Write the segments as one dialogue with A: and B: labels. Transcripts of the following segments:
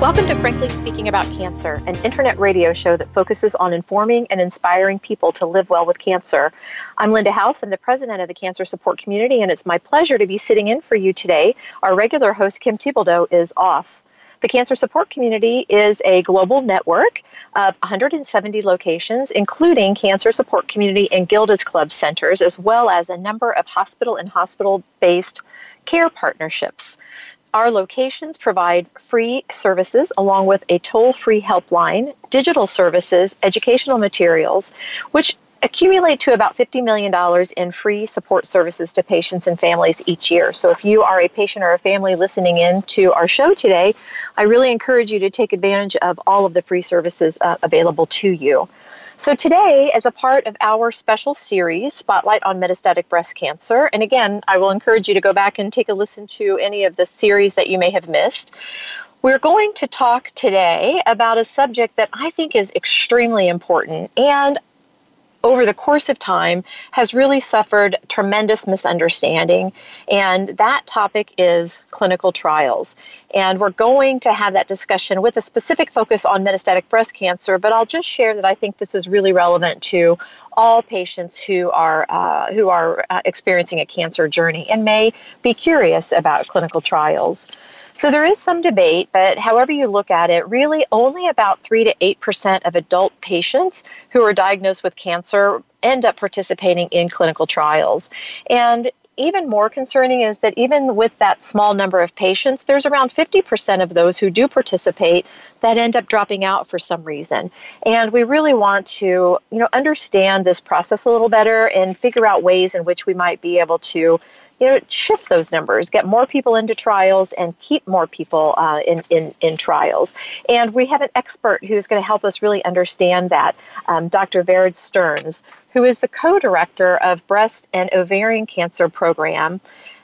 A: Welcome to Frankly Speaking About Cancer, an internet radio show that focuses on informing and inspiring people to live well with cancer. I'm Linda House. I'm the president of the Cancer Support Community, and it's my pleasure to be sitting in for you today. Our regular host, Kim Thiboldeaux, is off. The Cancer Support Community is a global network of 170 locations, including Cancer Support Community and Gilda's Club centers, as well as a number of hospital and hospital based care partnerships. Our locations provide free services along with a toll free helpline, digital services, educational materials, which accumulate to about $50 million in free support services to patients and families each year. So if you are a patient or a family listening in to our show today, I really encourage you to take advantage of all of the free services uh, available to you. So, today, as a part of our special series, Spotlight on Metastatic Breast Cancer, and again, I will encourage you to go back and take a listen to any of the series that you may have missed. We're going to talk today about a subject that I think is extremely important and over the course of time has really suffered tremendous misunderstanding. And that topic is clinical trials. And we're going to have that discussion with a specific focus on metastatic breast cancer, but I'll just share that I think this is really relevant to all patients who are uh, who are uh, experiencing a cancer journey and may be curious about clinical trials. So there is some debate, but however you look at it, really only about 3 to 8% of adult patients who are diagnosed with cancer end up participating in clinical trials. And even more concerning is that even with that small number of patients, there's around 50% of those who do participate that end up dropping out for some reason. And we really want to, you know, understand this process a little better and figure out ways in which we might be able to you know, shift those numbers, get more people into trials, and keep more people uh, in, in, in trials. And we have an expert who's going to help us really understand that, um, Dr. Vered Stearns, who is the co director of Breast and Ovarian Cancer Program,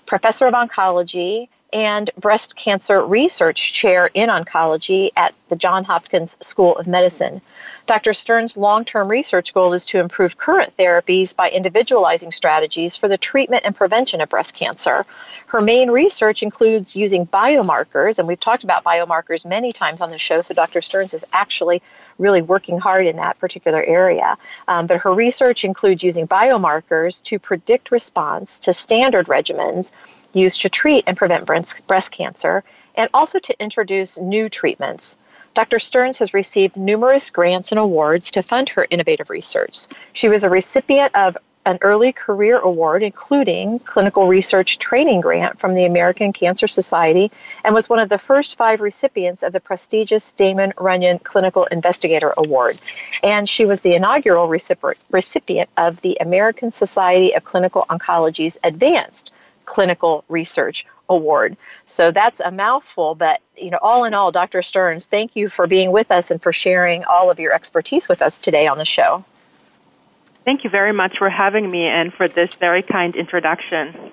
A: professor of oncology, and breast cancer research chair in oncology at the Johns Hopkins School of Medicine. Dr. Stearns's long term research goal is to improve current therapies by individualizing strategies for the treatment and prevention of breast cancer. Her main research includes using biomarkers, and we've talked about biomarkers many times on the show, so Dr. Stearns is actually really working hard in that particular area. Um, but her research includes using biomarkers to predict response to standard regimens used to treat and prevent breast cancer, and also to introduce new treatments. Dr. Stearns has received numerous grants and awards to fund her innovative research. She was a recipient of an early career award, including clinical research training grant from the American Cancer Society, and was one of the first five recipients of the prestigious Damon Runyon Clinical Investigator Award. And she was the inaugural recipient of the American Society of Clinical Oncology's Advanced Clinical Research Award. So that's a mouthful, but you know, all in all, Dr. Stearns, thank you for being with us and for sharing all of your expertise with us today on the show.
B: Thank you very much for having me and for this very kind introduction.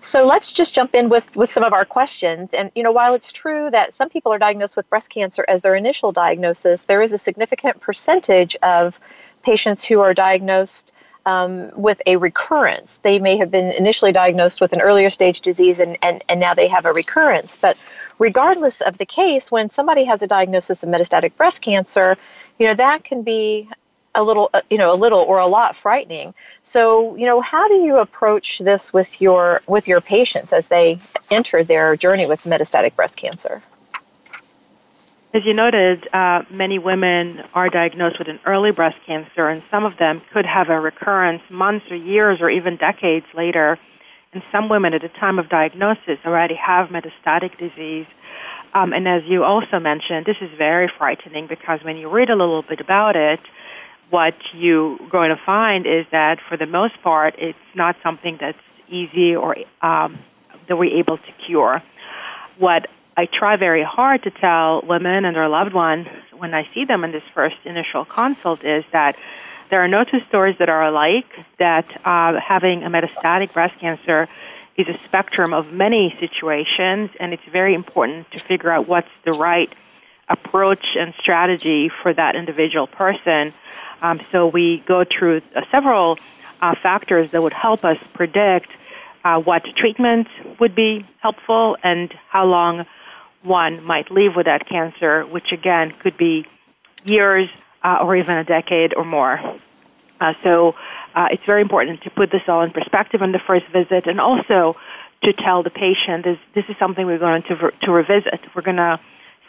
A: So let's just jump in with, with some of our questions. And, you know, while it's true that some people are diagnosed with breast cancer as their initial diagnosis, there is a significant percentage of patients who are diagnosed um, with a recurrence. They may have been initially diagnosed with an earlier stage disease and, and, and now they have a recurrence. But regardless of the case, when somebody has a diagnosis of metastatic breast cancer, you know, that can be a little, uh, you know, a little or a lot frightening. So, you know, how do you approach this with your with your patients as they enter their journey with metastatic breast cancer?
B: As you noted, uh, many women are diagnosed with an early breast cancer, and some of them could have a recurrence months or years or even decades later. And some women at the time of diagnosis already have metastatic disease. Um, and as you also mentioned, this is very frightening because when you read a little bit about it, what you're going to find is that for the most part, it's not something that's easy or um, that we're able to cure. What I try very hard to tell women and their loved ones when I see them in this first initial consult is that there are no two stories that are alike, that uh, having a metastatic breast cancer is a spectrum of many situations, and it's very important to figure out what's the right approach and strategy for that individual person. Um, so we go through uh, several uh, factors that would help us predict uh, what treatment would be helpful and how long one might live with that cancer, which again could be years uh, or even a decade or more. Uh, so uh, it's very important to put this all in perspective on the first visit and also to tell the patient this, this is something we're going to, to revisit. We're going to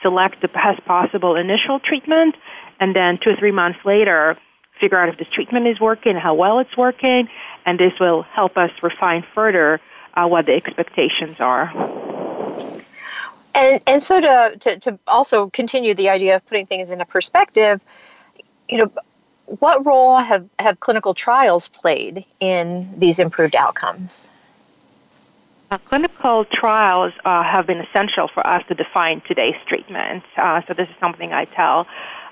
B: select the best possible initial treatment and then two or three months later figure out if this treatment is working, how well it's working, and this will help us refine further uh, what the expectations are.
A: And, and so to, to, to also continue the idea of putting things into perspective, you know, what role have, have clinical trials played in these improved outcomes?
B: Uh, clinical trials uh, have been essential for us to define today's treatment. Uh, so, this is something I tell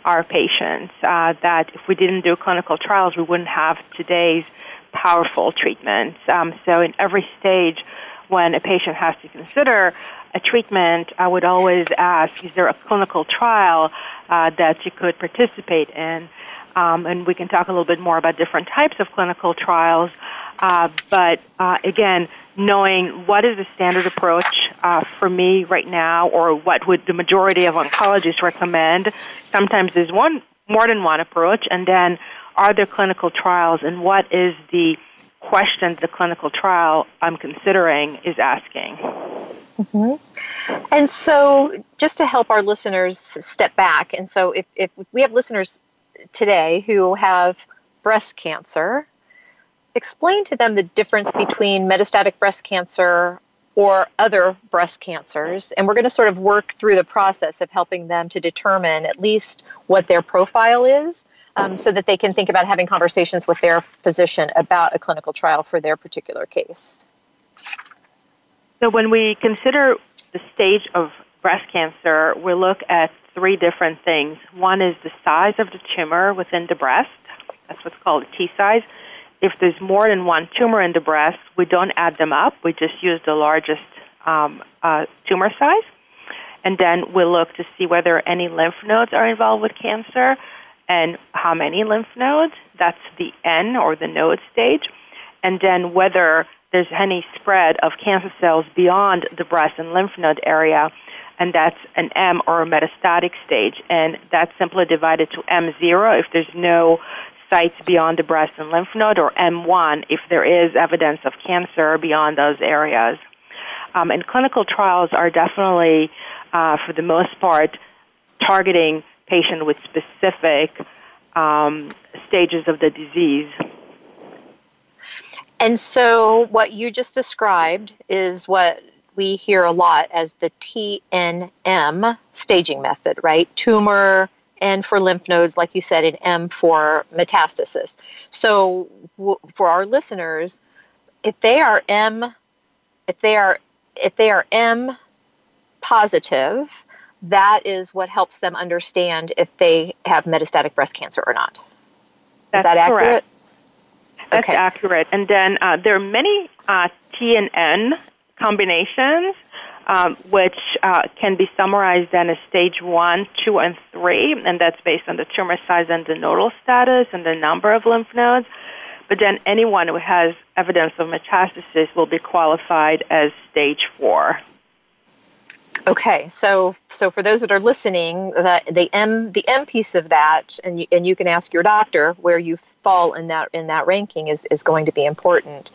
B: our patients uh, that if we didn't do clinical trials, we wouldn't have today's powerful treatments. Um, so, in every stage, when a patient has to consider a treatment, I would always ask, is there a clinical trial uh, that you could participate in? Um, and we can talk a little bit more about different types of clinical trials. Uh, but uh, again, knowing what is the standard approach uh, for me right now, or what would the majority of oncologists recommend. Sometimes there's one more than one approach, and then are there clinical trials, and what is the questions the clinical trial I'm considering is asking.
A: Mm-hmm. And so, just to help our listeners step back, and so if, if we have listeners today who have breast cancer, explain to them the difference between metastatic breast cancer or other breast cancers. And we're going to sort of work through the process of helping them to determine at least what their profile is um, so that they can think about having conversations with their physician about a clinical trial for their particular case.
B: So, when we consider the stage of breast cancer, we look at three different things. One is the size of the tumor within the breast, that's what's called T size. If there's more than one tumor in the breast, we don't add them up, we just use the largest um, uh, tumor size. And then we look to see whether any lymph nodes are involved with cancer and how many lymph nodes. That's the N or the node stage. And then whether there's any spread of cancer cells beyond the breast and lymph node area, and that's an M or a metastatic stage. And that's simply divided to M0 if there's no sites beyond the breast and lymph node, or M1 if there is evidence of cancer beyond those areas. Um, and clinical trials are definitely, uh, for the most part, targeting patients with specific um, stages of the disease.
A: And so, what you just described is what we hear a lot as the TNM staging method, right? Tumor, and for lymph nodes, like you said, and M for metastasis. So, w- for our listeners, if they are M, if they are if they are M positive, that is what helps them understand if they have metastatic breast cancer or not.
B: That's
A: is that accurate?
B: Correct. That's okay. accurate. And then uh, there are many uh, T and N combinations, um, which uh, can be summarized then as stage one, two, and three, and that's based on the tumor size and the nodal status and the number of lymph nodes. But then anyone who has evidence of metastasis will be qualified as stage four.
A: Okay, so so for those that are listening, the, the M the M piece of that, and you, and you can ask your doctor where you fall in that in that ranking is is going to be important.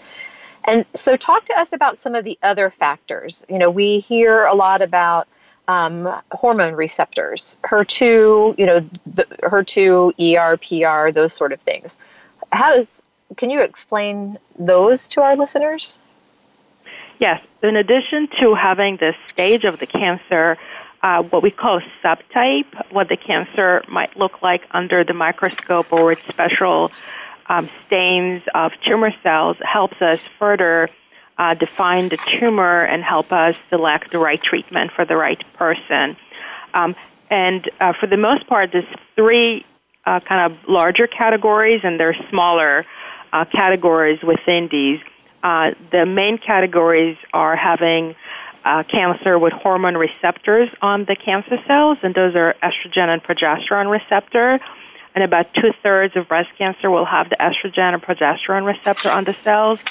A: And so, talk to us about some of the other factors. You know, we hear a lot about um, hormone receptors, HER2, you know, the, HER2, ER, PR, those sort of things. How does can you explain those to our listeners?
B: Yes. In addition to having the stage of the cancer, uh, what we call a subtype, what the cancer might look like under the microscope or its special um, stains of tumor cells, helps us further uh, define the tumor and help us select the right treatment for the right person. Um, and uh, for the most part, there's three uh, kind of larger categories, and there's smaller uh, categories within these. Uh, the main categories are having uh, cancer with hormone receptors on the cancer cells, and those are estrogen and progesterone receptor. And about two thirds of breast cancer will have the estrogen and progesterone receptor on the cells.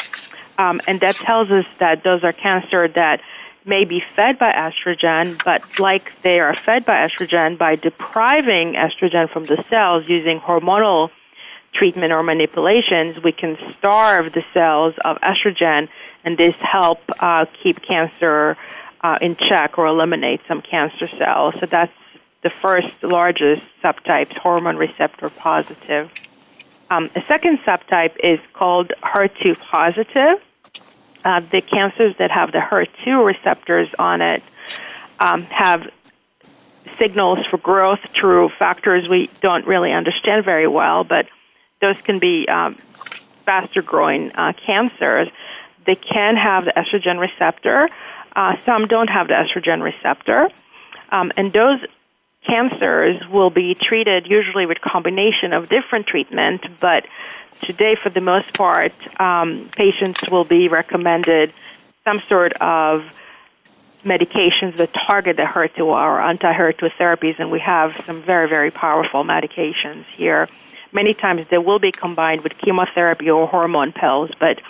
B: Um, and that tells us that those are cancer that may be fed by estrogen, but like they are fed by estrogen by depriving estrogen from the cells using hormonal treatment or manipulations, we can starve the cells of estrogen, and this help uh, keep cancer uh, in check or eliminate some cancer cells. So that's the first largest subtype, hormone receptor positive. Um, a second subtype is called HER2 positive. Uh, the cancers that have the HER2 receptors on it um, have signals for growth through factors we don't really understand very well, but those can be um, faster growing uh, cancers. They can have the estrogen receptor. Uh, some don't have the estrogen receptor. Um, and those cancers will be treated usually with combination of different treatment, but today, for the most part, um, patients will be recommended some sort of medications that target the HER2 or anti-HER2 therapies, and we have some very, very powerful medications here. Many times they will be combined with chemotherapy or hormone pills, but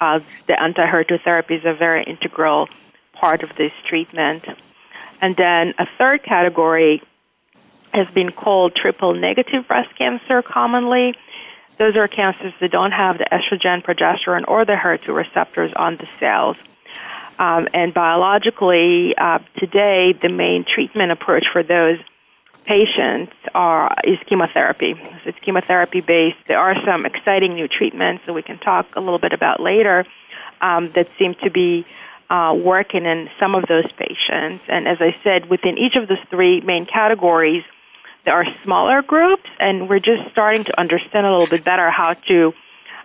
B: uh, the anti-HER2 therapy is a very integral part of this treatment. And then a third category has been called triple negative breast cancer commonly. Those are cancers that don't have the estrogen, progesterone, or the HER2 receptors on the cells. Um, and biologically, uh, today, the main treatment approach for those patients are is chemotherapy. So it's chemotherapy based. There are some exciting new treatments that we can talk a little bit about later um, that seem to be uh, working in some of those patients. And as I said, within each of those three main categories, there are smaller groups, and we're just starting to understand a little bit better how to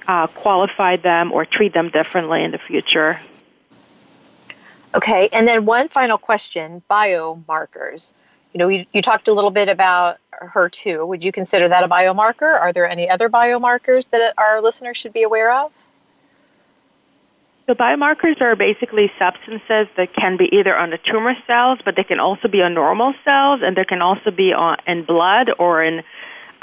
B: uh, qualify them or treat them differently in the future.
A: Okay, and then one final question biomarkers you know, you, you talked a little bit about HER2. Would you consider that a biomarker? Are there any other biomarkers that our listeners should be aware of?
B: So biomarkers are basically substances that can be either on the tumor cells, but they can also be on normal cells, and they can also be on, in blood or in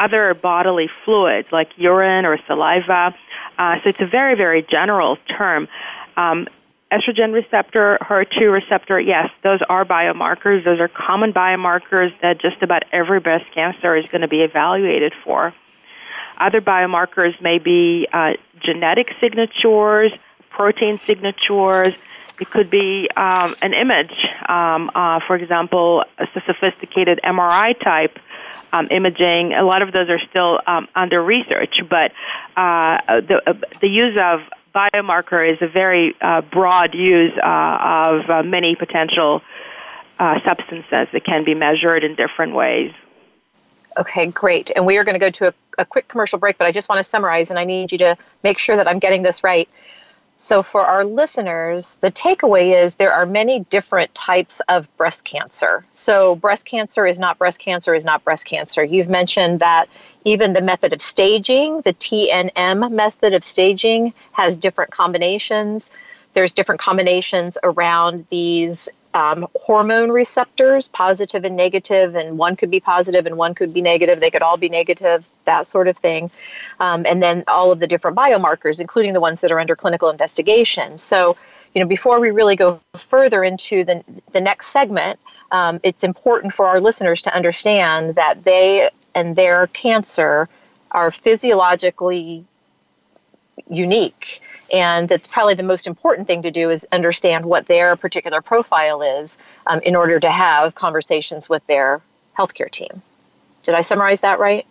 B: other bodily fluids like urine or saliva. Uh, so it's a very, very general term. Um, estrogen receptor, HER2 receptor, yes, those are biomarkers. Those are common biomarkers that just about every breast cancer is going to be evaluated for. Other biomarkers may be uh, genetic signatures, protein signatures. It could be um, an image, um, uh, for example, a sophisticated MRI type um, imaging. A lot of those are still um, under research, but uh, the, uh, the use of biomarker is a very uh, broad use uh, of uh, many potential uh, substances that can be measured in different ways.
A: Okay, great. And we are going to go to a, a quick commercial break, but I just want to summarize, and I need you to make sure that I'm getting this right. So, for our listeners, the takeaway is there are many different types of breast cancer. So, breast cancer is not breast cancer, is not breast cancer. You've mentioned that even the method of staging, the TNM method of staging, has different combinations. There's different combinations around these um, hormone receptors, positive and negative, and one could be positive and one could be negative. They could all be negative, that sort of thing. Um, and then all of the different biomarkers, including the ones that are under clinical investigation. So, you know, before we really go further into the, the next segment, um, it's important for our listeners to understand that they and their cancer are physiologically unique and that's probably the most important thing to do is understand what their particular profile is um, in order to have conversations with their healthcare team. Did I summarize that right?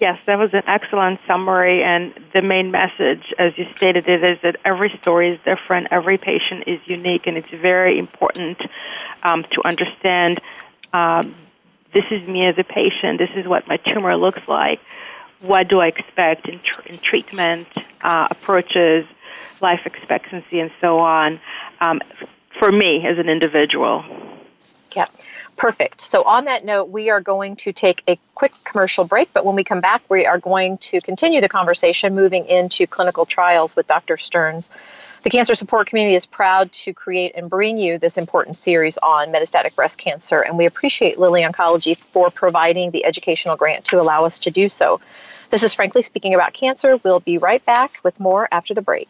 B: Yes, that was an excellent summary. And the main message, as you stated it, is that every story is different, every patient is unique, and it's very important um, to understand um, this is me as a patient, this is what my tumor looks like what do I expect in, tr- in treatment uh, approaches, life expectancy, and so on um, for me as an individual.
A: Yeah, perfect. So, on that note, we are going to take a quick commercial break, but when we come back, we are going to continue the conversation moving into clinical trials with Dr. Stearns. The Cancer Support Community is proud to create and bring you this important series on metastatic breast cancer, and we appreciate Lilly Oncology for providing the educational grant to allow us to do so. This is Frankly Speaking About Cancer. We'll be right back with more after the break.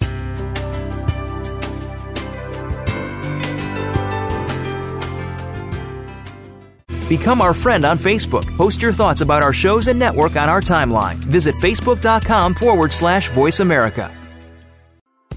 C: Become our friend on Facebook. Post your thoughts about our shows and network on our timeline. Visit facebook.com forward slash voice America.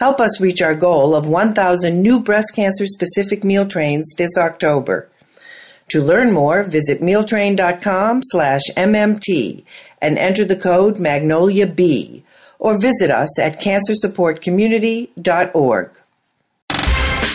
D: Help us reach our goal of 1,000 new breast cancer specific meal trains this October. To learn more, visit mealtrain.com slash MMT and enter the code MagnoliaB or visit us at cancersupportcommunity.org.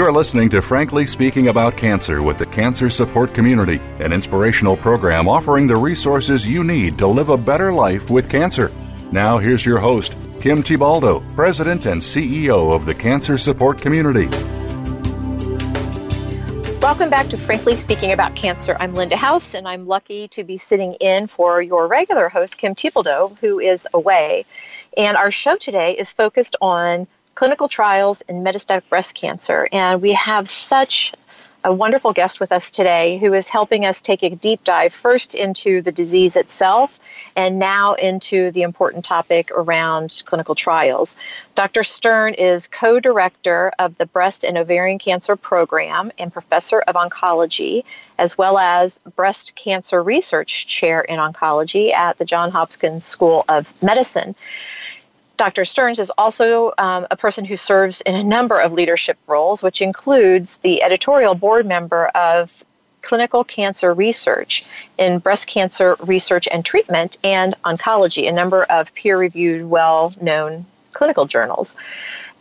E: You're listening to Frankly Speaking About Cancer with the Cancer Support Community, an inspirational program offering the resources you need to live a better life with cancer. Now, here's your host, Kim Thiboldeaux, President and CEO of the Cancer Support Community.
A: Welcome back to Frankly Speaking About Cancer. I'm Linda House, and I'm lucky to be sitting in for your regular host, Kim Thiboldeaux, who is away. And our show today is focused on clinical trials in metastatic breast cancer. And we have such a wonderful guest with us today who is helping us take a deep dive first into the disease itself and now into the important topic around clinical trials. Dr. Stearns is co director of the Breast and Ovarian Cancer Program and professor of oncology, as well as breast cancer research chair in oncology at the Johns Hopkins School of Medicine. Dr. Stearns is also um, a person who serves in a number of leadership roles, which includes the editorial board member of clinical cancer research in breast cancer research and treatment and oncology, a number of peer reviewed, well known clinical journals.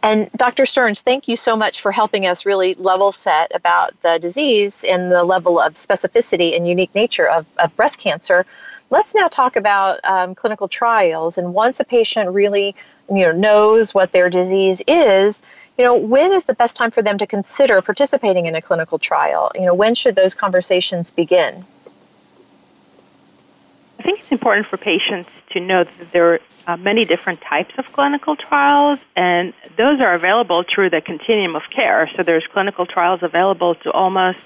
A: And Dr. Stearns, thank you so much for helping us really level set about the disease and the level of specificity and unique nature of, of breast cancer Let's now talk about um, clinical trials. And once a patient really, you know, knows what their disease is, you know, when is the best time for them to consider participating in a clinical trial? You know, when should those conversations begin?
B: I think it's important for patients to know that there are uh, many different types of clinical trials, and those are available through the continuum of care. So there's clinical trials available to almost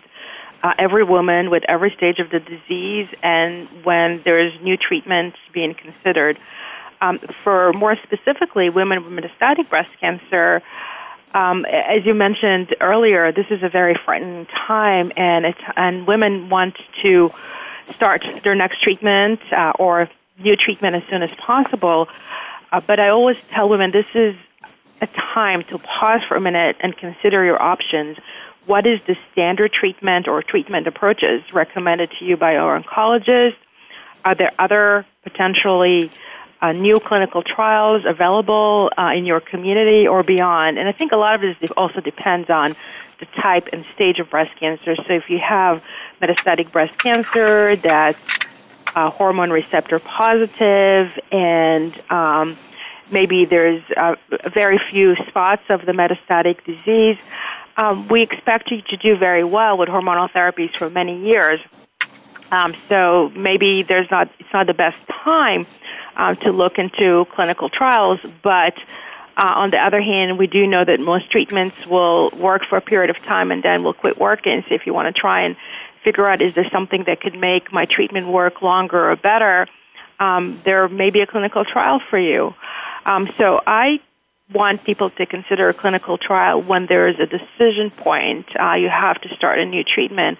B: uh, every woman with every stage of the disease and when there's new treatments being considered. Um, for more specifically, women with metastatic breast cancer, um, as you mentioned earlier, this is a very frightening time, and it's, and women want to start their next treatment uh, or new treatment as soon as possible. Uh, but I always tell women this is a time to pause for a minute and consider your options. What is the standard treatment or treatment approaches recommended to you by our oncologist? Are there other potentially uh, new clinical trials available uh, in your community or beyond? And I think a lot of this also depends on the type and stage of breast cancer. So if you have metastatic breast cancer that's uh, hormone receptor positive and um, maybe there's uh, very few spots of the metastatic disease, um, we expect you to do very well with hormonal therapies for many years. Um, so maybe there's not it's not the best time um, to look into clinical trials, but uh, on the other hand, we do know that most treatments will work for a period of time and then will quit working. So if you want to try and figure out is there something that could make my treatment work longer or better, um, there may be a clinical trial for you. Um, so I want people to consider a clinical trial when there is a decision point. Uh, you have to start a new treatment.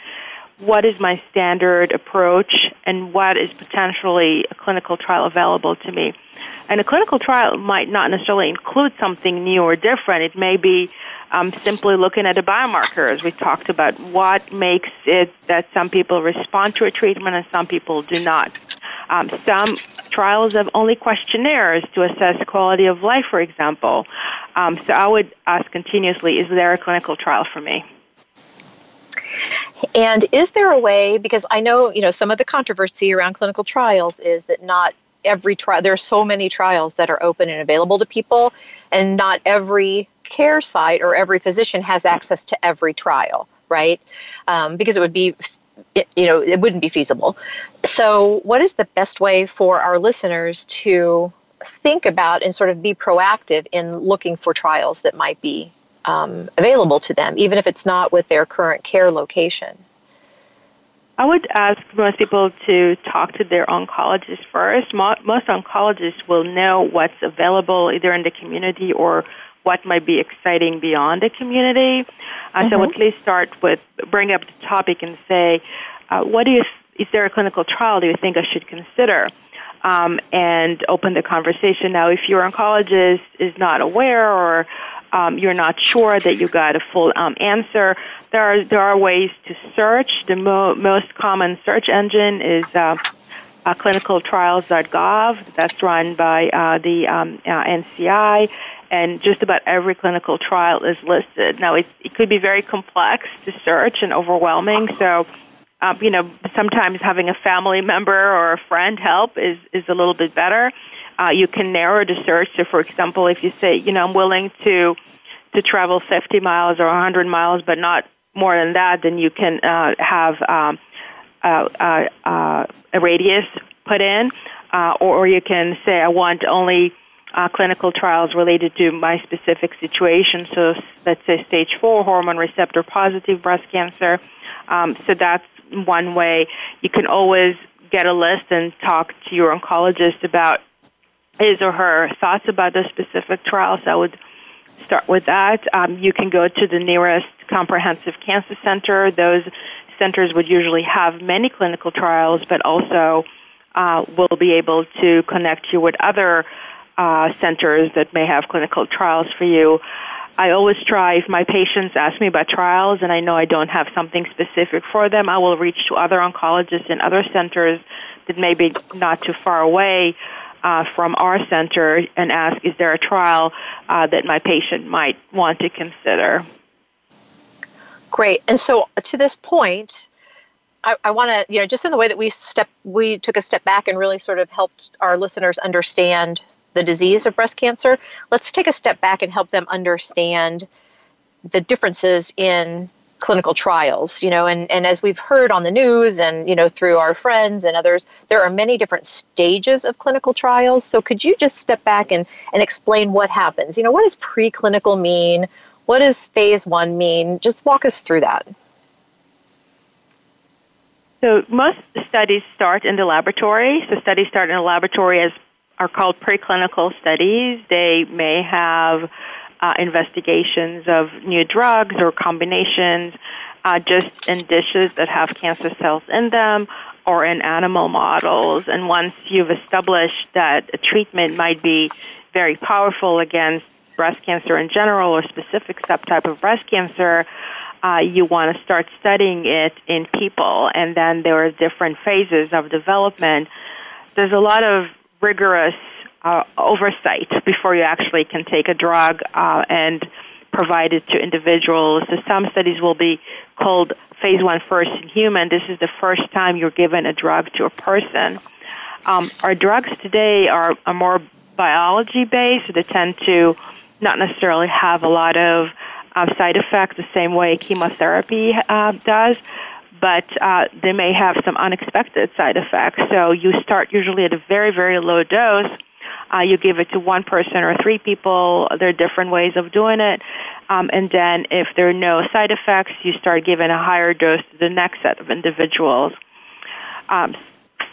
B: What is my standard approach, and what is potentially a clinical trial available to me? And a clinical trial might not necessarily include something new or different. It may be um, simply looking at a biomarker, as We talked about what makes it that some people respond to a treatment and some people do not. Um, some trials have only questionnaires to assess quality of life, for example. Um, so I would ask continuously, is there a clinical trial for me?
A: And is there a way, because I know, you know, some of the controversy around clinical trials is that not every trial, there are so many trials that are open and available to people, and not every care site or every physician has access to every trial, right? Um, because it would be, you know, it wouldn't be feasible. So, what is the best way for our listeners to think about and sort of be proactive in looking for trials that might be um, available to them, even if it's not with their current care location?
B: I would ask most people to talk to their oncologist first. Most oncologists will know what's available either in the community or what might be exciting beyond the community. Uh, mm-hmm. So at least start with bring up the topic and say, uh, what do you? Is there a clinical trial do you think I should consider? Um, and open the conversation. Now, if your oncologist is not aware or um, you're not sure that you got a full um, answer, there are there are ways to search. The mo- most common search engine is uh, uh, clinicaltrials.gov. That's run by uh, the um, uh, NCI, and just about every clinical trial is listed. Now, it could be very complex to search and overwhelming, so. Um, you know, sometimes having a family member or a friend help is, is a little bit better. Uh, you can narrow the search. So, for example, if you say, you know, I'm willing to to travel 50 miles or 100 miles, but not more than that, then you can uh, have um, uh, uh, uh, a radius put in, uh, or, or you can say, I want only uh, clinical trials related to my specific situation. So let's say stage four hormone receptor positive breast cancer. Um, so that's one way. You can always get a list and talk to your oncologist about his or her thoughts about the specific trials. I would start with that. Um, you can go to the nearest comprehensive cancer center. Those centers would usually have many clinical trials, but also uh, will be able to connect you with other uh, centers that may have clinical trials for you. I always try, if my patients ask me about trials and I know I don't have something specific for them, I will reach to other oncologists in other centers that may be not too far away uh, from our center and ask, is there a trial uh, that my patient might want to consider?
A: Great. And so to this point, I, I want to, you know, just in the way that we step, we took a step back and really sort of helped our listeners understand the disease of breast cancer. Let's take a step back and help them understand the differences in clinical trials you know and, and as we've heard on the news and you know through our friends and others there are many different stages of clinical trials. So could you just step back and, and explain what happens? You know what does preclinical mean? What does phase one mean? Just walk us through that.
B: So most studies start in the laboratory. So studies start in the laboratory as are called preclinical studies they may have uh, investigations of new drugs or combinations uh, just in dishes that have cancer cells in them or in animal models. And once you've established that a treatment might be very powerful against breast cancer in general or specific subtype of breast cancer, uh, you want to start studying it in people, and then there are different phases of development. There's a lot of rigorous uh, oversight before you actually can take a drug uh, and provide it to individuals. So some studies will be called phase one first in human. This is the first time you're given a drug to a person. Um, our drugs today are, are more biology based. They tend to not necessarily have a lot of um, side effects the same way chemotherapy uh, does, but uh, they may have some unexpected side effects. So you start usually at a very, very low dose. Uh, you give it to one person or three people. There are different ways of doing it. Um, and then if there are no side effects, you start giving a higher dose to the next set of individuals. Um,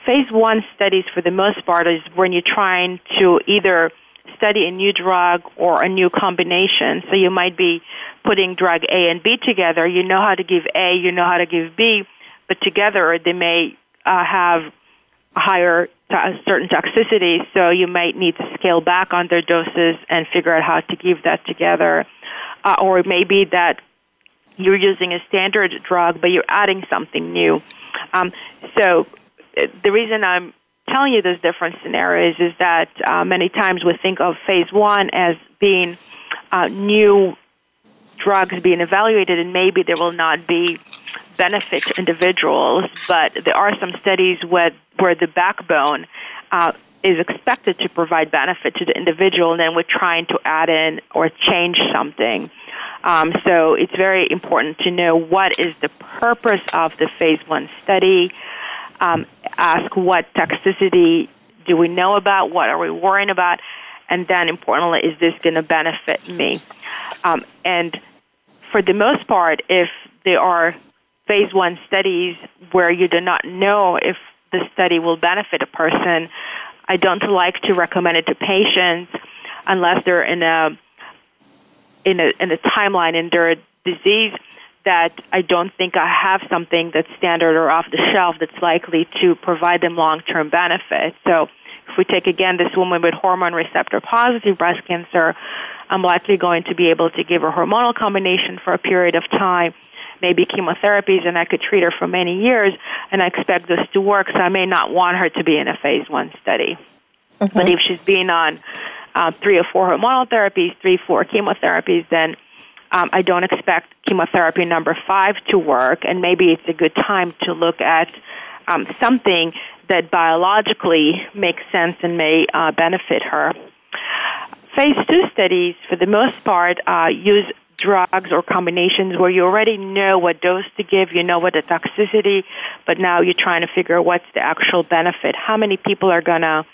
B: phase one studies, for the most part, is when you're trying to either study a new drug or a new combination. So you might be putting drug A and B together. You know how to give A, you know how to give B, but together they may uh, have higher to- certain toxicity. So you might need to scale back on their doses and figure out how to give that together. Uh, or maybe that you're using a standard drug, but you're adding something new. Um, so uh, the reason I'm telling you those different scenarios is that uh, many times we think of phase one as being uh, new drugs being evaluated, and maybe there will not be benefit to individuals, but there are some studies where, where the backbone uh, is expected to provide benefit to the individual, and then we're trying to add in or change something. Um, so it's very important to know what is the purpose of the phase one study. Um, ask what toxicity do we know about, what are we worrying about, and then importantly, is this going to benefit me? Um, and for the most part, if there are phase one studies where you do not know if the study will benefit a person, I don't like to recommend it to patients unless they're in a in a in a timeline in their disease that I don't think I have something that's standard or off the shelf that's likely to provide them long term benefit. So if we take again this woman with hormone receptor positive breast cancer, I'm likely going to be able to give her hormonal combination for a period of time, maybe chemotherapies, and I could treat her for many years, and I expect this to work, so I may not want her to be in a phase one study. Mm-hmm. But if she's been on uh, three or four hormonal therapies, three, four chemotherapies, then um, I don't expect chemotherapy number five to work, and maybe it's a good time to look at um, something that biologically makes sense and may uh, benefit her. Phase two studies, for the most part, uh, use drugs or combinations where you already know what dose to give, you know what the toxicity, but now you're trying to figure what's the actual benefit. How many people are going to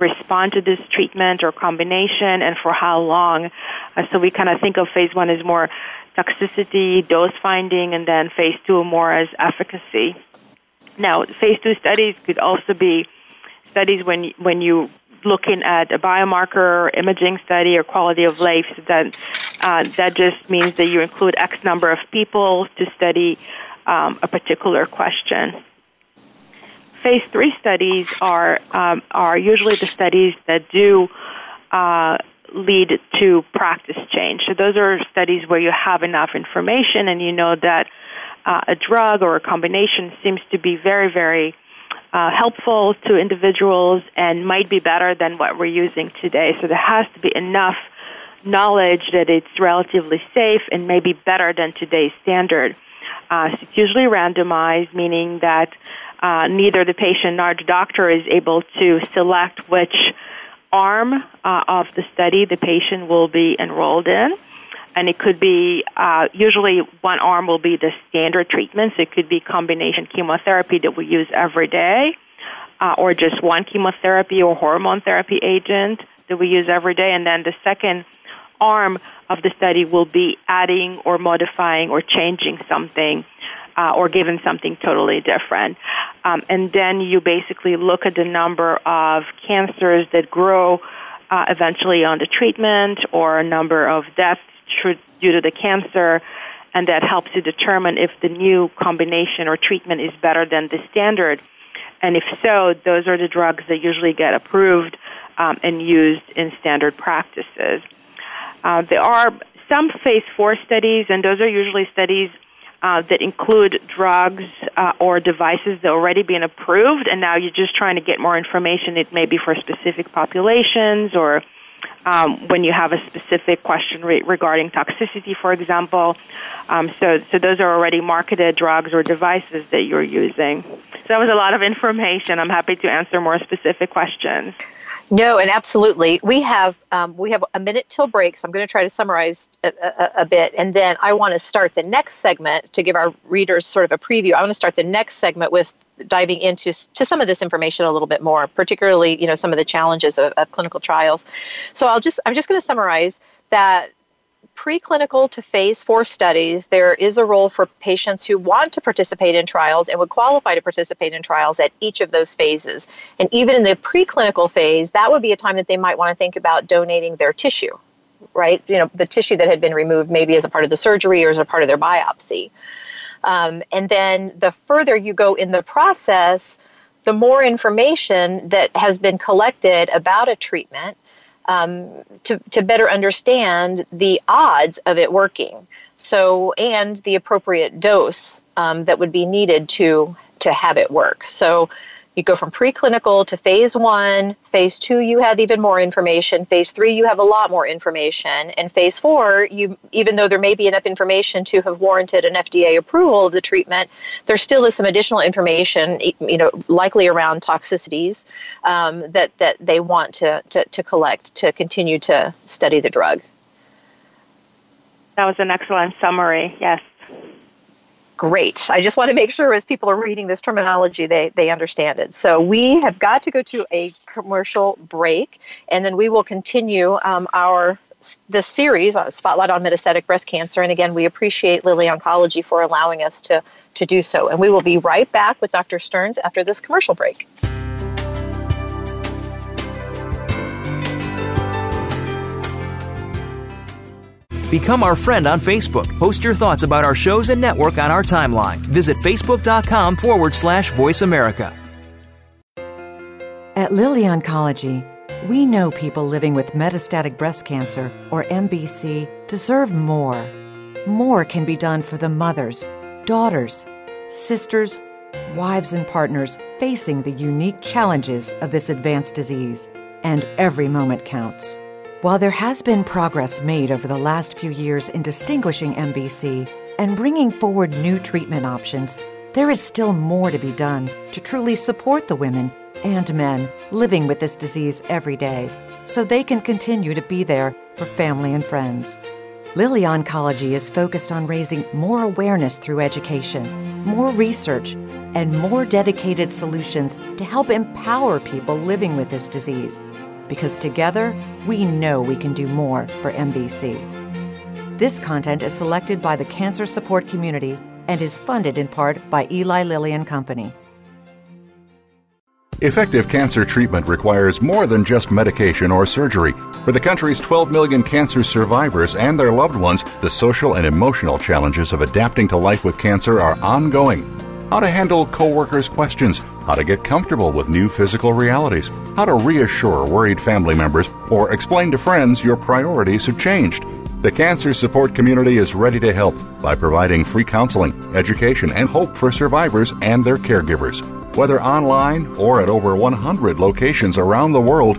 B: respond to this treatment or combination and for how long? Uh, so we kind of think of phase one as more toxicity, dose finding, and then phase two more as efficacy. Now, phase two studies could also be studies when when you looking at a biomarker imaging study or quality of life. So that uh, that just means that you include X number of people to study um, a particular question. Phase three studies are um, are usually the studies that do uh, lead to practice change. So those are studies where you have enough information and you know that uh, a drug or a combination seems to be very very uh, helpful to individuals and might be better than what we're using today. So there has to be enough knowledge that it's relatively safe and maybe better than today's standard. Uh, it's usually randomized, meaning that uh, neither the patient nor the doctor is able to select which arm uh, of the study the patient will be enrolled in and it could be uh, usually one arm will be the standard treatments. It could be combination chemotherapy that we use every day, uh, or just one chemotherapy or hormone therapy agent that we use every day, and then the second arm of the study will be adding or modifying or changing something. Uh, or given something totally different. Um, and then you basically look at the number of cancers that grow uh, eventually on the treatment or a number of deaths due to the cancer, and that helps you determine if the new combination or treatment is better than the standard. And if so, those are the drugs that usually get approved um, and used in standard practices. Uh, there are some phase four studies, and those are usually studies uh, that include drugs uh, or devices that already being approved, and now you're just trying to get more information. It may be for specific populations or um, when you have a specific question re- regarding toxicity, for example. Um, so, so those are already marketed drugs or devices that you're using. So that was a lot of information. I'm happy to answer more specific questions.
A: No, and absolutely. We have um, we have a minute till break, so I'm going to try to summarize a, a, a bit, and then I want to start the next segment to give our readers sort of a preview. I want to start the next segment with diving into to some of this information a little bit more, particularly you know some of the challenges of, of clinical trials. So I'll just I'm just going to summarize that preclinical to phase four studies, there is a role for patients who want to participate in trials and would qualify to participate in trials at each of those phases. And even in the preclinical phase, that would be a time that they might want to think about donating their tissue, right? You know, the tissue that had been removed maybe as a part of the surgery or as a part of their biopsy. Um, and then the further you go in the process, the more information that has been collected about a treatment um, to, to better understand the odds of it working. So, and the appropriate dose um, that would be needed to to have it work. So, you go from preclinical to phase one. Phase two, you have even more information. Phase three, you have a lot more information. And phase four, you even though there may be enough information to have warranted an FDA approval of the treatment, there still is some additional information, you know, likely around toxicities um, that that they want to, to to collect to continue to study the drug.
B: That was an excellent summary. Yes.
A: Great. I just want to make sure as people are reading this terminology, they, they understand it. So we have got to go to a commercial break, and then we will continue um, our this series, uh, Spotlight on Metastatic Breast Cancer. And again, we appreciate Lilly Oncology for allowing us to, to do so. And we will be right back with Dr. Stearns after this commercial break.
C: Become our friend on Facebook. Post your thoughts about our shows and network on our timeline. Visit facebook.com forward slash voice America.
F: At Lilly Oncology, we know people living with metastatic breast cancer, or MBC, deserve more. More can be done for the mothers, daughters, sisters, wives, and partners facing the unique challenges of this advanced disease. And every moment counts. While there has been progress made over the last few years in distinguishing MBC and bringing forward new treatment options, there is still more to be done to truly support the women and men living with this disease every day so they can continue to be there for family and friends. Lilly Oncology is focused on raising more awareness through education, more research, and more dedicated solutions to help empower people living with this disease because together we know we can do more for MBC. This content is selected by the cancer support community and is funded in part by Eli Lilly and Company.
E: Effective cancer treatment requires more than just medication or surgery. For the country's 12 million cancer survivors and their loved ones, the social and emotional challenges of adapting to life with cancer are ongoing how to handle coworkers' questions, how to get comfortable with new physical realities, how to reassure worried family members, or explain to friends your priorities have changed. The cancer support community is ready to help by providing free counseling, education, and hope for survivors and their caregivers. Whether online or at over 100 locations around the world,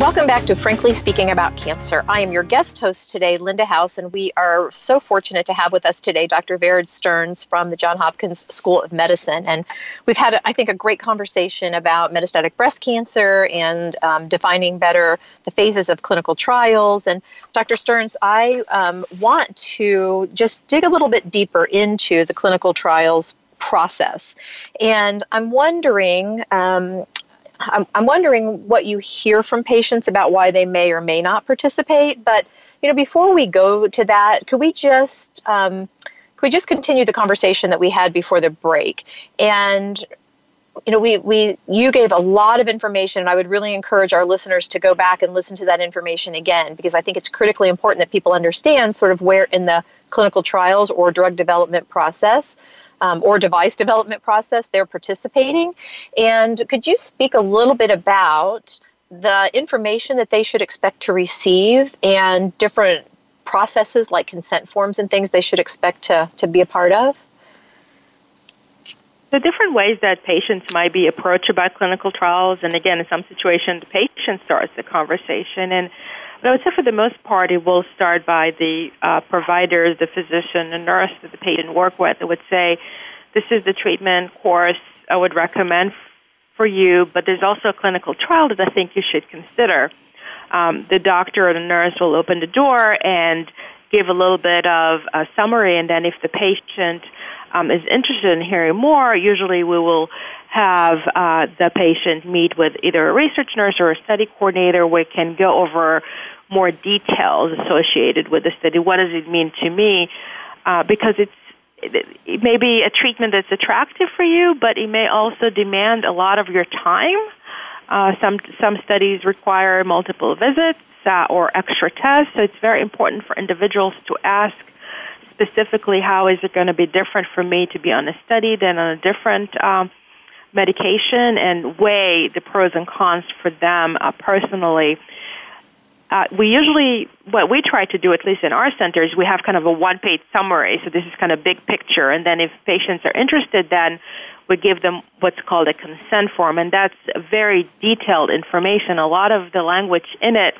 A: Welcome back to Frankly Speaking About Cancer. I am your guest host today, Linda House, and we are so fortunate to have with us today Dr. Vered Stearns from the Johns Hopkins School of Medicine. And we've had, I think, a great conversation about metastatic breast cancer and um, defining better the phases of clinical trials. And Dr. Stearns, I um, want to just dig a little bit deeper into the clinical trials process. And I'm wondering, um, I'm, I'm wondering what you hear from patients about why they may or may not participate. But you know, before we go to that, could we just um, could we just continue the conversation that we had before the break? And you know, we we you gave a lot of information, and I would really encourage our listeners to go back and listen to that information again because I think it's critically important that people understand sort of where in the clinical trials or drug development process um, or device development process they're participating. And could you speak a little bit about the information that they should expect to receive and different processes like consent forms and things they should expect to, to be a part of?
B: The different ways that patients might be approached about clinical trials, and again, in some situations, the patient starts the conversation. And but I would say for the most part, it will start by the uh, providers, the physician, the nurse that the patient work with. That would say, "This is the treatment course I would recommend for you, but there's also a clinical trial that I think you should consider." Um, the doctor or the nurse will open the door and give a little bit of a summary, and then if the patient um, is interested in hearing more, usually we will have uh, the patient meet with either a research nurse or a study coordinator we can go over more details associated with the study. What does it mean to me? Uh, because it's it may be a treatment that's attractive for you, but it may also demand a lot of your time. Uh, some some studies require multiple visits uh, or extra tests, so it's very important for individuals to ask specifically how is it going to be different for me to be on a study than on a different um, medication, and weigh the pros and cons for them uh, personally uh, we usually, what we try to do, at least in our centers, we have kind of a one page summary. So this is kind of big picture. And then if patients are interested, then we give them what's called a consent form. And that's very detailed information. A lot of the language in it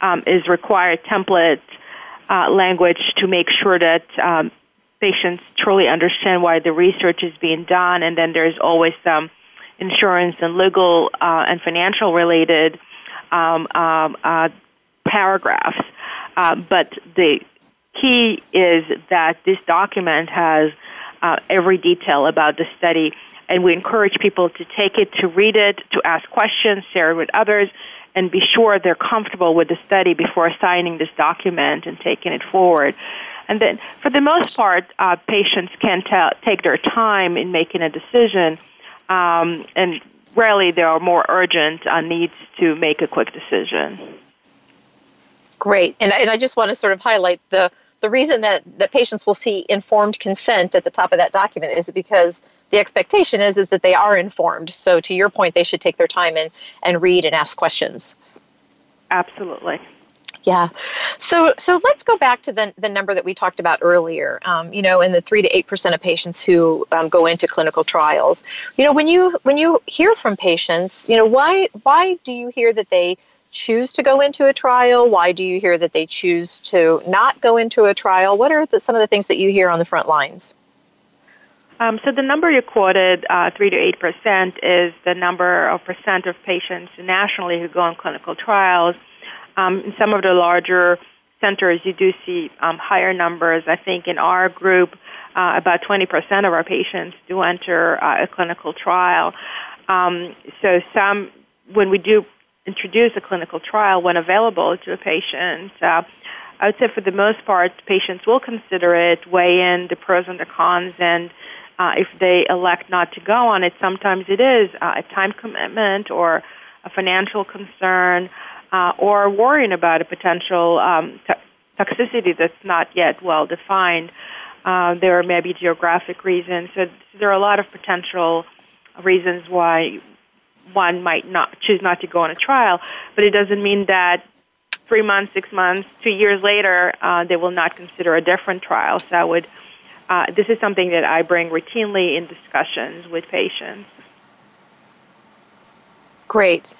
B: um, is required template uh, language to make sure that um, patients truly understand why the research is being done. And then there's always some insurance and legal uh, and financial related um, um, uh, paragraphs. Uh, but the key is that this document has uh, every detail about the study, and we encourage people to take it, to read it, to ask questions, share it with others, and be sure they're comfortable with the study before signing this document and taking it forward. And then, for the most part, uh, patients can ta- take their time in making a decision, um, and rarely there are more urgent uh, needs to make a quick decision.
A: Great. And, and I just want to sort of highlight the, the reason that, that patients will see informed consent at the top of that document is because the expectation is, is that they are informed. So to your point, they should take their time and, and read and ask questions.
B: Absolutely.
A: Yeah. So so let's go back to the the number that we talked about earlier. Um, you know, in the three to eight percent of patients who um, go into clinical trials. You know, when you when you hear from patients, you know, why why do you hear that they choose to go into a trial? Why do you hear that they choose to not go into a trial? What are the, some of the things that you hear on the front lines?
B: Um, so the number you quoted, uh, three to eight percent, is the number of percent of patients nationally who go on clinical trials. Um, in some of the larger centers, you do see um, higher numbers. I think in our group, uh, about 20% of our patients do enter uh, a clinical trial. Um, so some, when we do introduce a clinical trial when available to a patient. Uh, I would say for the most part, patients will consider it, weigh in the pros and the cons, and uh, if they elect not to go on it, sometimes it is uh, a time commitment or a financial concern uh, or worrying about a potential um, t- toxicity that's not yet well defined. Uh, there may be geographic reasons. So there are a lot of potential reasons why one might not choose not to go on a trial, but it doesn't mean that three months, six months, two years later, uh, they will not consider a different trial. So I would, uh, this is something that I bring routinely in discussions with patients.
A: Great.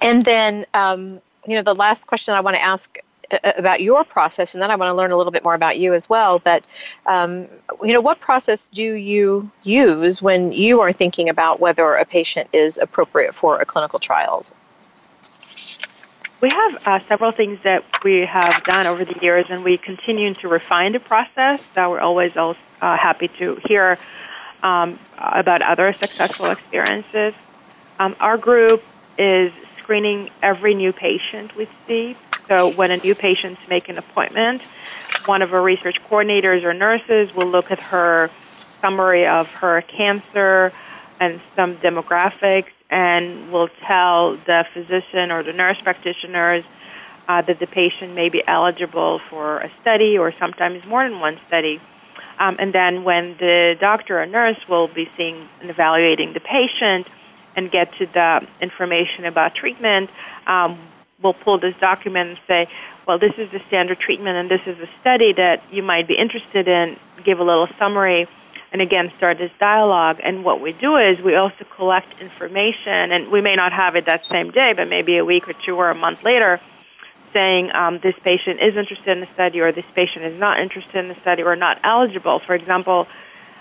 A: And then, um, you know, the last question I want to ask uh, about your process, and then I want to learn a little bit more about you as well. But, um, you know, what process do you use when you are thinking about whether a patient is appropriate for a clinical trial?
B: We have uh, several things that we have done over the years, and we continue to refine the process. So we're always uh, happy to hear um, about other successful experiences. Um, our group is screening every new patient we see. So when a new patient's make an appointment, one of our research coordinators or nurses will look at her summary of her cancer and some demographics and will tell the physician or the nurse practitioners uh, that the patient may be eligible for a study or sometimes more than one study. Um, and then when the doctor or nurse will be seeing and evaluating the patient and get to the information about treatment, um, we'll pull this document and say, well, this is the standard treatment and this is a study that you might be interested in, give a little summary and again start this dialogue. And what we do is we also collect information, and we may not have it that same day, but maybe a week or two or a month later, saying um, this patient is interested in the study or this patient is not interested in the study or not eligible. For example,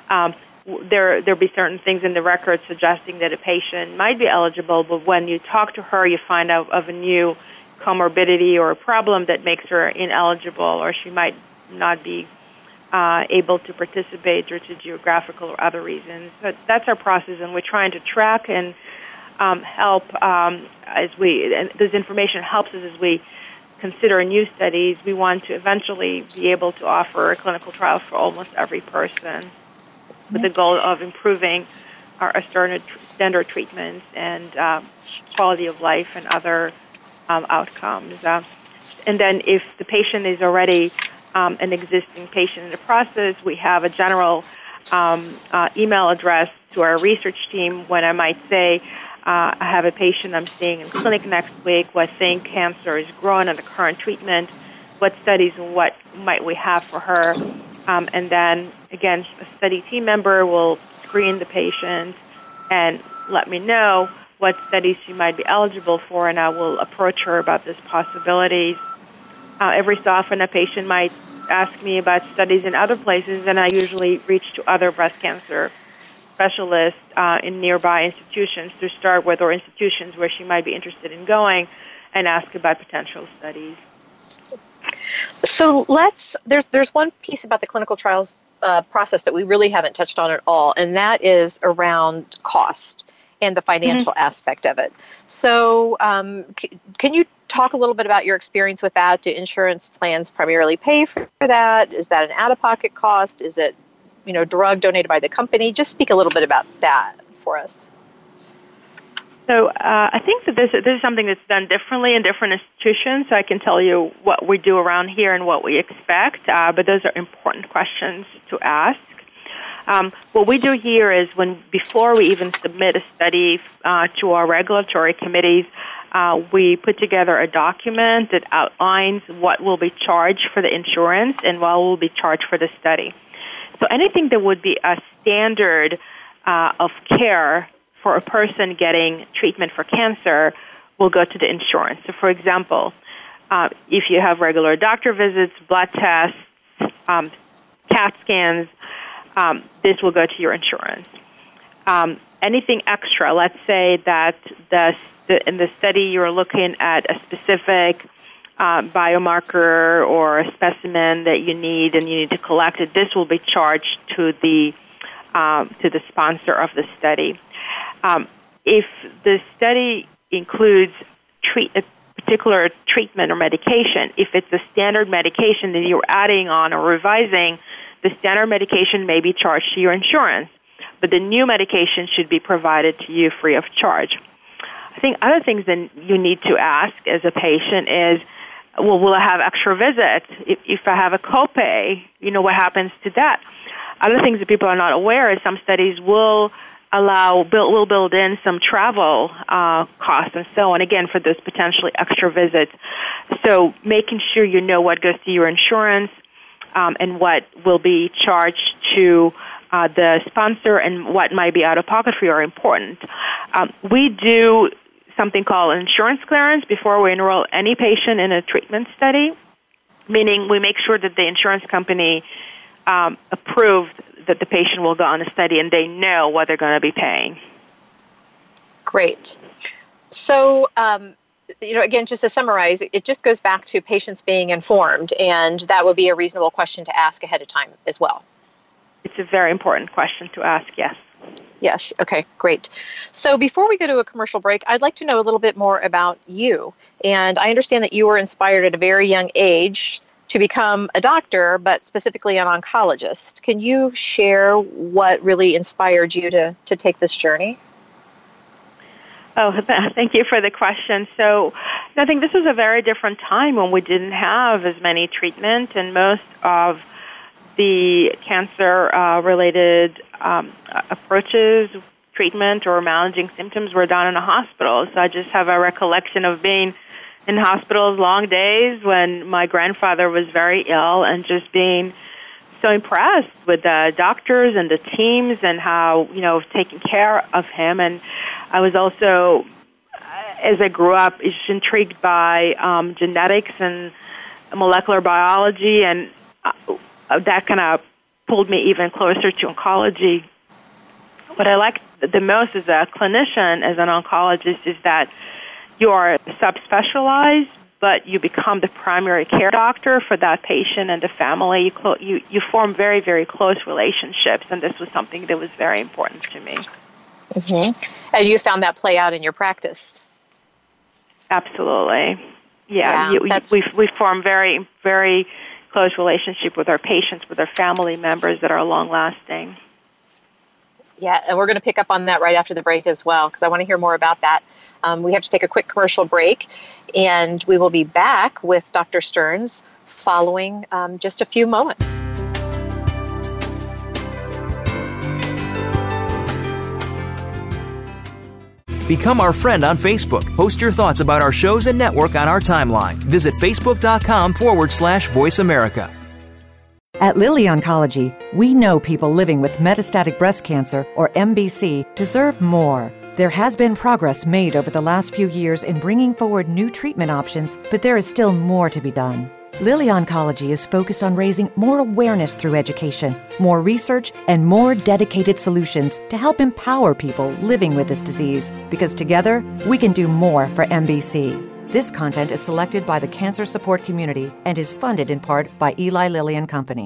B: um, there there be certain things in the record suggesting that a patient might be eligible, but when you talk to her, you find out of a new comorbidity or a problem that makes her ineligible, or she might not be uh, able to participate due to geographical or other reasons. But that's our process, and we're trying to track and um, help um, as we. And this information helps us as we consider new studies. We want to eventually be able to offer a clinical trial for almost every person, with the goal of improving our standard, treatments and uh, quality of life and other um, outcomes. Uh, and then, if the patient is already um, an existing patient in the process. We have a general um, uh, email address to our research team when I might say, uh, I have a patient I'm seeing in clinic next week who I think cancer is growing under current treatment. What studies and what might we have for her? Um, and then, again, a study team member will screen the patient and let me know what studies she might be eligible for, and I will approach her about these possibilities. Uh, every so often, a patient might ask me about studies in other places, and I usually reach to other breast cancer specialists uh, in nearby institutions to start with, or institutions where she might be interested in going, and ask about potential studies.
A: So let's there's there's one piece about the clinical trials uh, process that we really haven't touched on at all, and that is around cost and the financial mm-hmm. aspect of it. So, um, c- can you talk a little bit about your experience with that? Do insurance plans primarily pay for that? Is that an out-of-pocket cost? Is it, you know, drug donated by the company? Just speak a little bit about that for us.
B: So uh, I think that this this is something that's done differently in different institutions. So I can tell you what we do around here and what we expect. Uh, but those are important questions to ask. Um, what we do here is when before we even submit a study uh, to our regulatory committees, uh, we put together a document that outlines what will be charged for the insurance and what will be charged for the study. So anything that would be a standard uh, of care for a person getting treatment for cancer will go to the insurance. So, for example, uh, if you have regular doctor visits, blood tests, um, CAT scans, um, this will go to your insurance. Um, anything extra, let's say that the, the, in the study you're looking at a specific uh, biomarker or a specimen that you need and you need to collect it, this will be charged to the um, to the sponsor of the study. Um, if the study includes treat a particular treatment or medication, if it's a standard medication that you're adding on or revising, the standard medication may be charged to your insurance, but the new medication should be provided to you free of charge. I think other things that you need to ask as a patient is, well, will I have extra visits? If, if I have a copay, you know, what happens to that? Other things that people are not aware is some studies will allow build, will build in some travel uh, costs and so on again for those potentially extra visits. So making sure you know what goes to your insurance um, and what will be charged to uh, the sponsor and what might be out of pocket for you are important. Um, we do something called insurance clearance before we enroll any patient in a treatment study meaning we make sure that the insurance company um, approved that the patient will go on a study and they know what they're going to be paying.
A: Great. So, um, you know, again, just to summarize, it just goes back to patients being informed, and that would be a reasonable question to ask ahead of time as well.
B: It's a very important question to ask, yes.
A: Yes, okay, great. So before we go to a commercial break, I'd like to know a little bit more about you. And I understand that you were inspired at a very young age to become a doctor, but specifically an oncologist. Can you share what really inspired you to, to take this journey?
B: Oh, thank you for the question. So, I think this was a very different time when we didn't have as many treatment, and most of the cancer-related uh, um, approaches, treatment, or managing symptoms were done in a hospital. So, I just have a recollection of being in hospitals, long days when my grandfather was very ill, and just being so impressed with the doctors and the teams and how you know taking care of him. And I was also, as I grew up, just intrigued by um, genetics and molecular biology, and uh, that kind of pulled me even closer to oncology. What I like the most as a clinician, as an oncologist, is that you are subspecialized, but you become the primary care doctor for that patient and the family. You, clo- you, you form very, very close relationships, and this was something that was very important to me.
A: Mm-hmm. And you found that play out in your practice?
B: Absolutely. Yeah, yeah you, we, we form very, very close relationship with our patients, with our family members that are long lasting.
A: Yeah, and we're going to pick up on that right after the break as well, because I want to hear more about that. Um, we have to take a quick commercial break, and we will be back with Dr. Stearns following um, just a few moments.
C: Become our friend on Facebook. Post your thoughts about our shows and network on our timeline. Visit facebook.com forward slash voice America.
F: At Lilly Oncology, we know people living with metastatic breast cancer, or MBC, deserve more. There has been progress made over the last few years in bringing forward new treatment options, but there is still more to be done. Lilly Oncology is focused on raising more awareness through education, more research, and more dedicated solutions to help empower people living with this disease because together we can do more for MBC. This content is selected by the cancer support community and is funded in part by Eli Lilly and Company.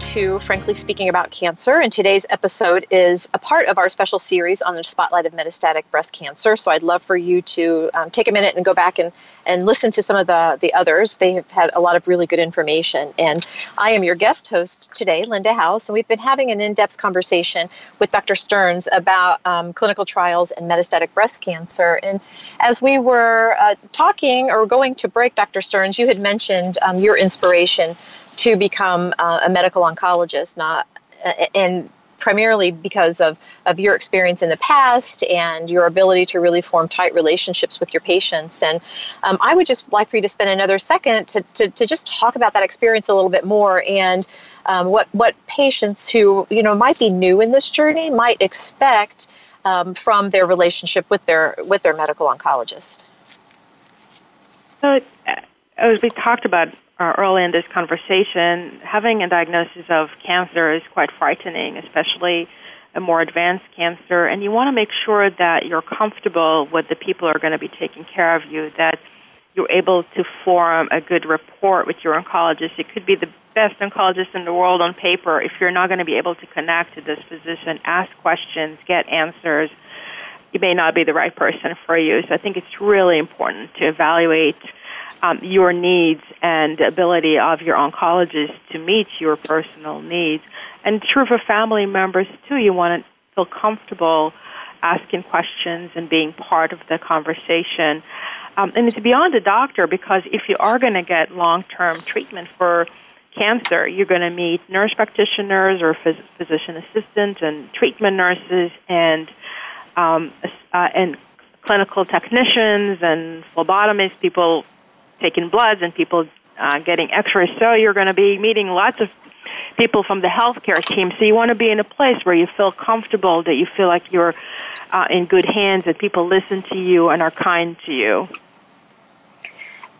A: to Frankly Speaking About Cancer. And today's episode is a part of our special series on the spotlight of metastatic breast cancer. So I'd love for you to um, take a minute and go back and, and listen to some of the, the others. They have had a lot of really good information. And I am your guest host today, Linda House, and we've been having an in depth conversation with Dr. Stearns about um, clinical trials and metastatic breast cancer. And as we were uh, talking or going to break, Dr. Stearns, you had mentioned um, your inspiration to become uh, a medical oncologist, not and primarily because of, of your experience in the past and your ability to really form tight relationships with your patients. And um, I would just like for you to spend another second to, to, to just talk about that experience a little bit more and um, what, what patients who you know might be new in this journey might expect um, from their relationship with their with their medical oncologist.
B: So, uh, as we talked about uh, early in this conversation, having a diagnosis of cancer is quite frightening, especially a more advanced cancer. And you want to make sure that you're comfortable with the people who are going to be taking care of you, that you're able to form a good rapport with your oncologist. It could be the best oncologist in the world on paper. If you're not going to be able to connect to this physician, ask questions, get answers, you may not be the right person for you. So I think it's really important to evaluate um, your needs and ability of your oncologist to meet your personal needs. And true for family members too. You want to feel comfortable asking questions and being part of the conversation. Um, and it's beyond the doctor because if you are going to get long-term treatment for cancer, you're going to meet nurse practitioners or phys- physician assistants and treatment nurses and um, uh, and clinical technicians and phlebotomists, people taking bloods and people uh, getting x-rays. So you're going to be meeting lots of people from the healthcare team. So you want to be in a place where you feel comfortable, that you feel like you're uh, in good hands, that people listen to you and are kind to you.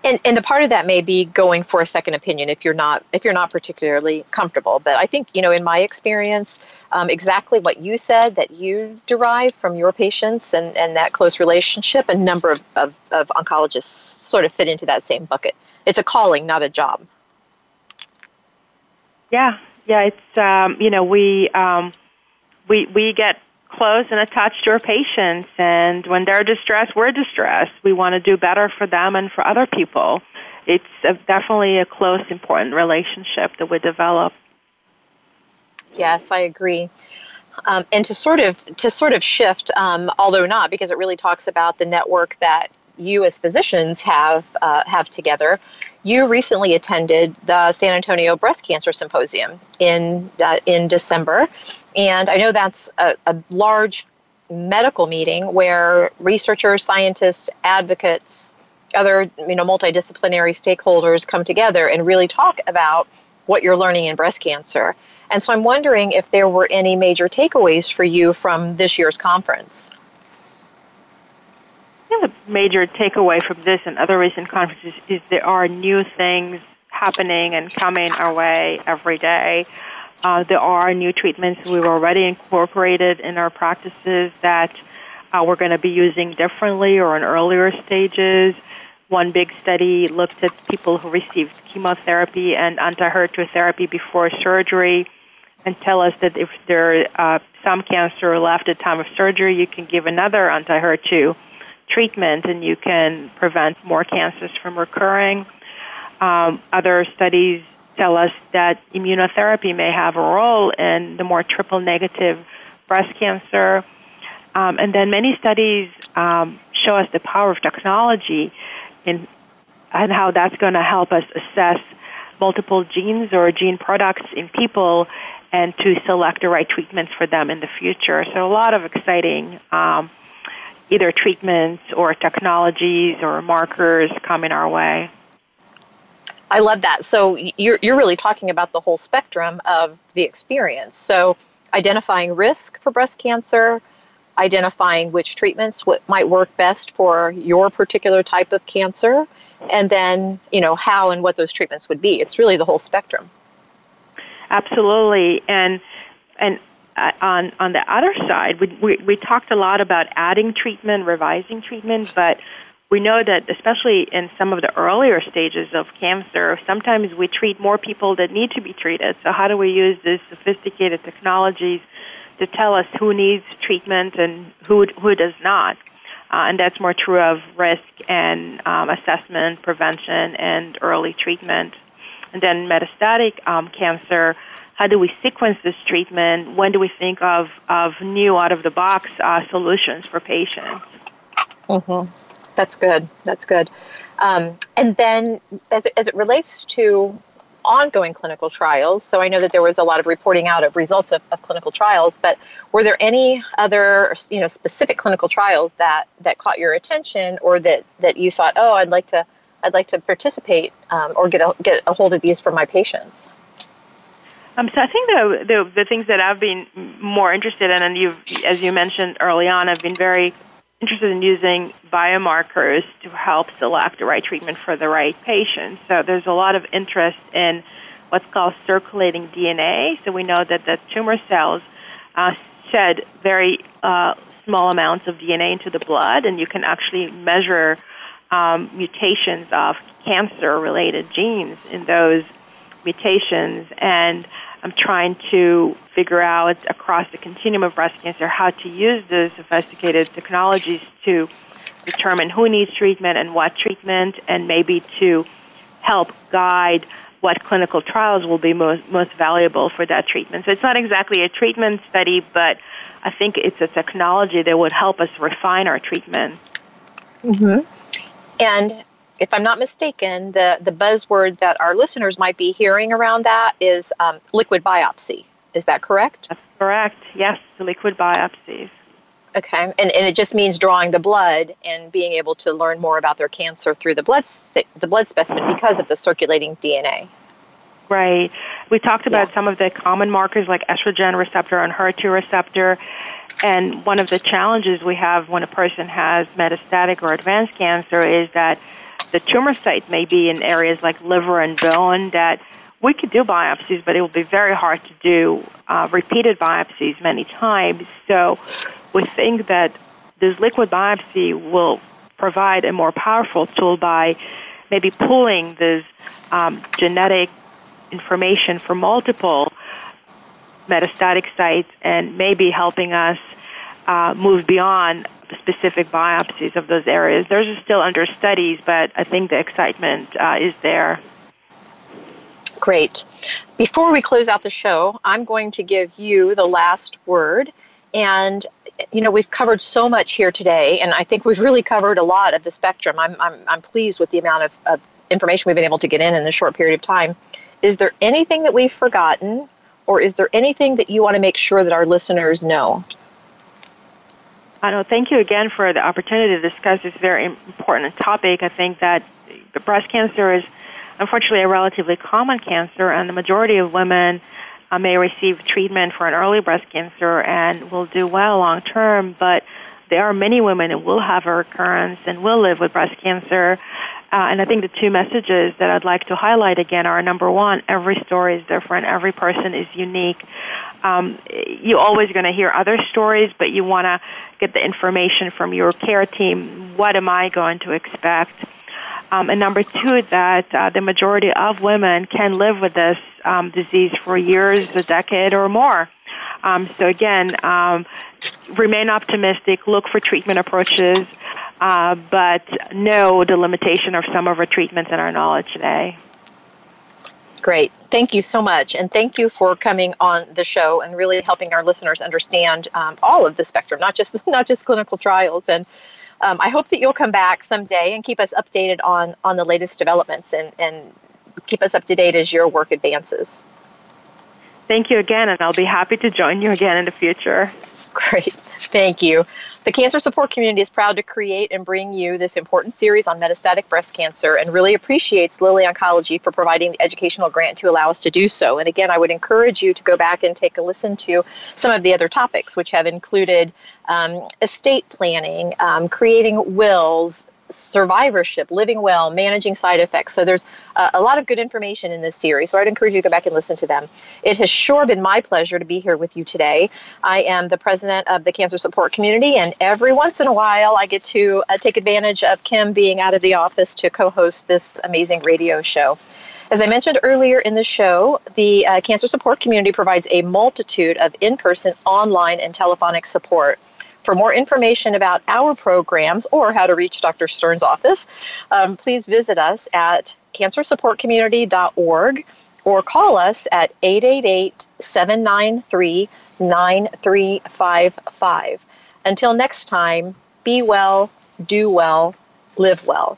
A: And, and a part of that may be going for a second opinion if you're not if you're not particularly comfortable. But I think you know, in my experience, um, exactly what you said that you derive from your patients and, and that close relationship, a number of, of, of oncologists sort of fit into that same bucket. It's a calling, not a job.
B: Yeah, yeah. It's um, you know we um, we we get close and attached to our patients. And when they're distressed, we're distressed. We want to do better for them and for other people. It's a, definitely a close, important relationship that we develop.
A: Yes, I agree. Um, and to sort of to sort of shift, um, although not because it really talks about the network that you as physicians have uh, have together. You recently attended the San Antonio Breast Cancer Symposium in uh, in December, and I know that's a, a large medical meeting where researchers, scientists, advocates, other you know multidisciplinary stakeholders come together and really talk about what you're learning in breast cancer. And so I'm wondering if there were any major takeaways for you from this year's conference.
B: Yeah, the major takeaway from this and other recent conferences is there are new things happening and coming our way every day. Uh, there are new treatments we've already incorporated in our practices that uh, we're going to be using differently or in earlier stages. One big study looked at people who received chemotherapy and anti-HER2 therapy before surgery and tell us that if there uh, some cancer left at time of surgery, you can give another anti-HER2 treatment and you can prevent more cancers from recurring. Um, other studies tell us that immunotherapy may have a role in the more triple negative breast cancer. Um, and then many studies um, show us the power of technology in, and how that's going to help us assess multiple genes or gene products in people and to select the right treatments for them in the future. So, a lot of exciting um, either treatments or technologies or markers coming our way.
A: I love that. So you're you're really talking about the whole spectrum of the experience. So identifying risk for breast cancer, identifying which treatments what might work best for your particular type of cancer, and then you know how and what those treatments would be. It's really the whole spectrum.
B: Absolutely, and and on on the other side, we, we we talked a lot about adding treatment, revising treatment, but we know that especially in some of the earlier stages of cancer, sometimes we treat more people that need to be treated. So how do we use these sophisticated technologies to tell us who needs treatment and who who does not? Uh, and that's more true of risk and um, assessment, prevention, and early treatment. And then metastatic um, cancer, how do we sequence this treatment? When do we think of, of new out of the box uh, solutions for patients?
A: Mm-hmm. That's good. That's good. Um, and then, as it, as it relates to ongoing clinical trials, so I know that there was a lot of reporting out of results of, of clinical trials, but were there any other, you know, specific clinical trials that that caught your attention, or that that you thought, oh, I'd like to, I'd like to participate um, or get a, get a hold of these for my patients?
B: Um, so I think the, the, the things that I've been more interested in, and you've, as you mentioned early on, I've been very interested in using biomarkers to help select the right treatment for the right patient. So there's a lot of interest in what's called circulating DNA. So we know that the tumor cells uh, shed very uh, small amounts of DNA into the blood, and you can actually measure um, mutations of cancer-related genes in those mutations. And I'm trying to figure out across the continuum of breast cancer how to use the sophisticated technologies to determine who needs treatment and what treatment, and maybe to help guide what clinical trials will be most, most valuable for that treatment. So it's not exactly a treatment study, but I think it's a technology that would help us refine our treatment.
A: Mm-hmm. And if I'm not mistaken, the, the buzzword that our listeners might be hearing around that is um, liquid biopsy. Is that correct?
B: That's correct. Yes, the liquid biopsies.
A: Okay, and, and it just means drawing the blood and being able to learn more about their cancer through the blood the blood specimen because of the circulating DNA.
B: Right. We talked about yeah. some of the common markers like estrogen receptor and HER2 receptor. And one of the challenges we have when a person has metastatic or advanced cancer is that the tumor site may be in areas like liver and bone that we could do biopsies, but it will be very hard to do uh, repeated biopsies many times. So we think that this liquid biopsy will provide a more powerful tool by maybe pulling this um, genetic information from multiple metastatic sites and maybe helping us uh, move beyond specific biopsies of those areas. Those are still under studies, but I think the excitement uh, is there.
A: Great. Before we close out the show, I'm going to give you the last word. And, you know, we've covered so much here today, and I think we've really covered a lot of the spectrum. I'm, I'm, I'm pleased with the amount of, of information we've been able to get in in a short period of time. Is there anything that we've forgotten, or is there anything that you want to make sure that our listeners know?
B: I know. Thank you again for the opportunity to discuss this very important topic. I think that breast cancer is unfortunately a relatively common cancer, and the majority of women uh, may receive treatment for an early breast cancer and will do well long term. But there are many women who will have a recurrence and will live with breast cancer. Uh, and I think the two messages that I'd like to highlight again are number one, every story is different, every person is unique um, you're always going to hear other stories, but you want to get the information from your care team. What am I going to expect? Um, and number two, that uh, the majority of women can live with this um, disease for years, a decade, or more. Um, so again, um, remain optimistic. Look for treatment approaches, uh, but know the limitation of some of our treatments and our knowledge today.
A: Great. Thank you so much. And thank you for coming on the show and really helping our listeners understand um, all of the spectrum, not just not just clinical trials. And um, I hope that you'll come back someday and keep us updated on on the latest developments and, and keep us up to date as your work advances.
B: Thank you again, and I'll be happy to join you again in the future.
A: Great. Thank you. The Cancer Support Community is proud to create and bring you this important series on metastatic breast cancer and really appreciates Lilly Oncology for providing the educational grant to allow us to do so. And again, I would encourage you to go back and take a listen to some of the other topics, which have included um, estate planning, um, creating wills, survivorship, living well, managing side effects. So there's uh, a lot of good information in this series. So I'd encourage you to go back and listen to them. It has sure been my pleasure to be here with you today. I am the president of the cancer support community, and every once in a while I get to uh, take advantage of Kim being out of the office to co host this amazing radio show. As I mentioned earlier in the show, the uh, cancer support community provides a multitude of in person, online, and telephonic support. For more information about our programs or how to reach Dr. Stearns's office, um, please visit us at cancersupportcommunity.org or call us at 888 793 9355. Until next time, be well, do well, live well.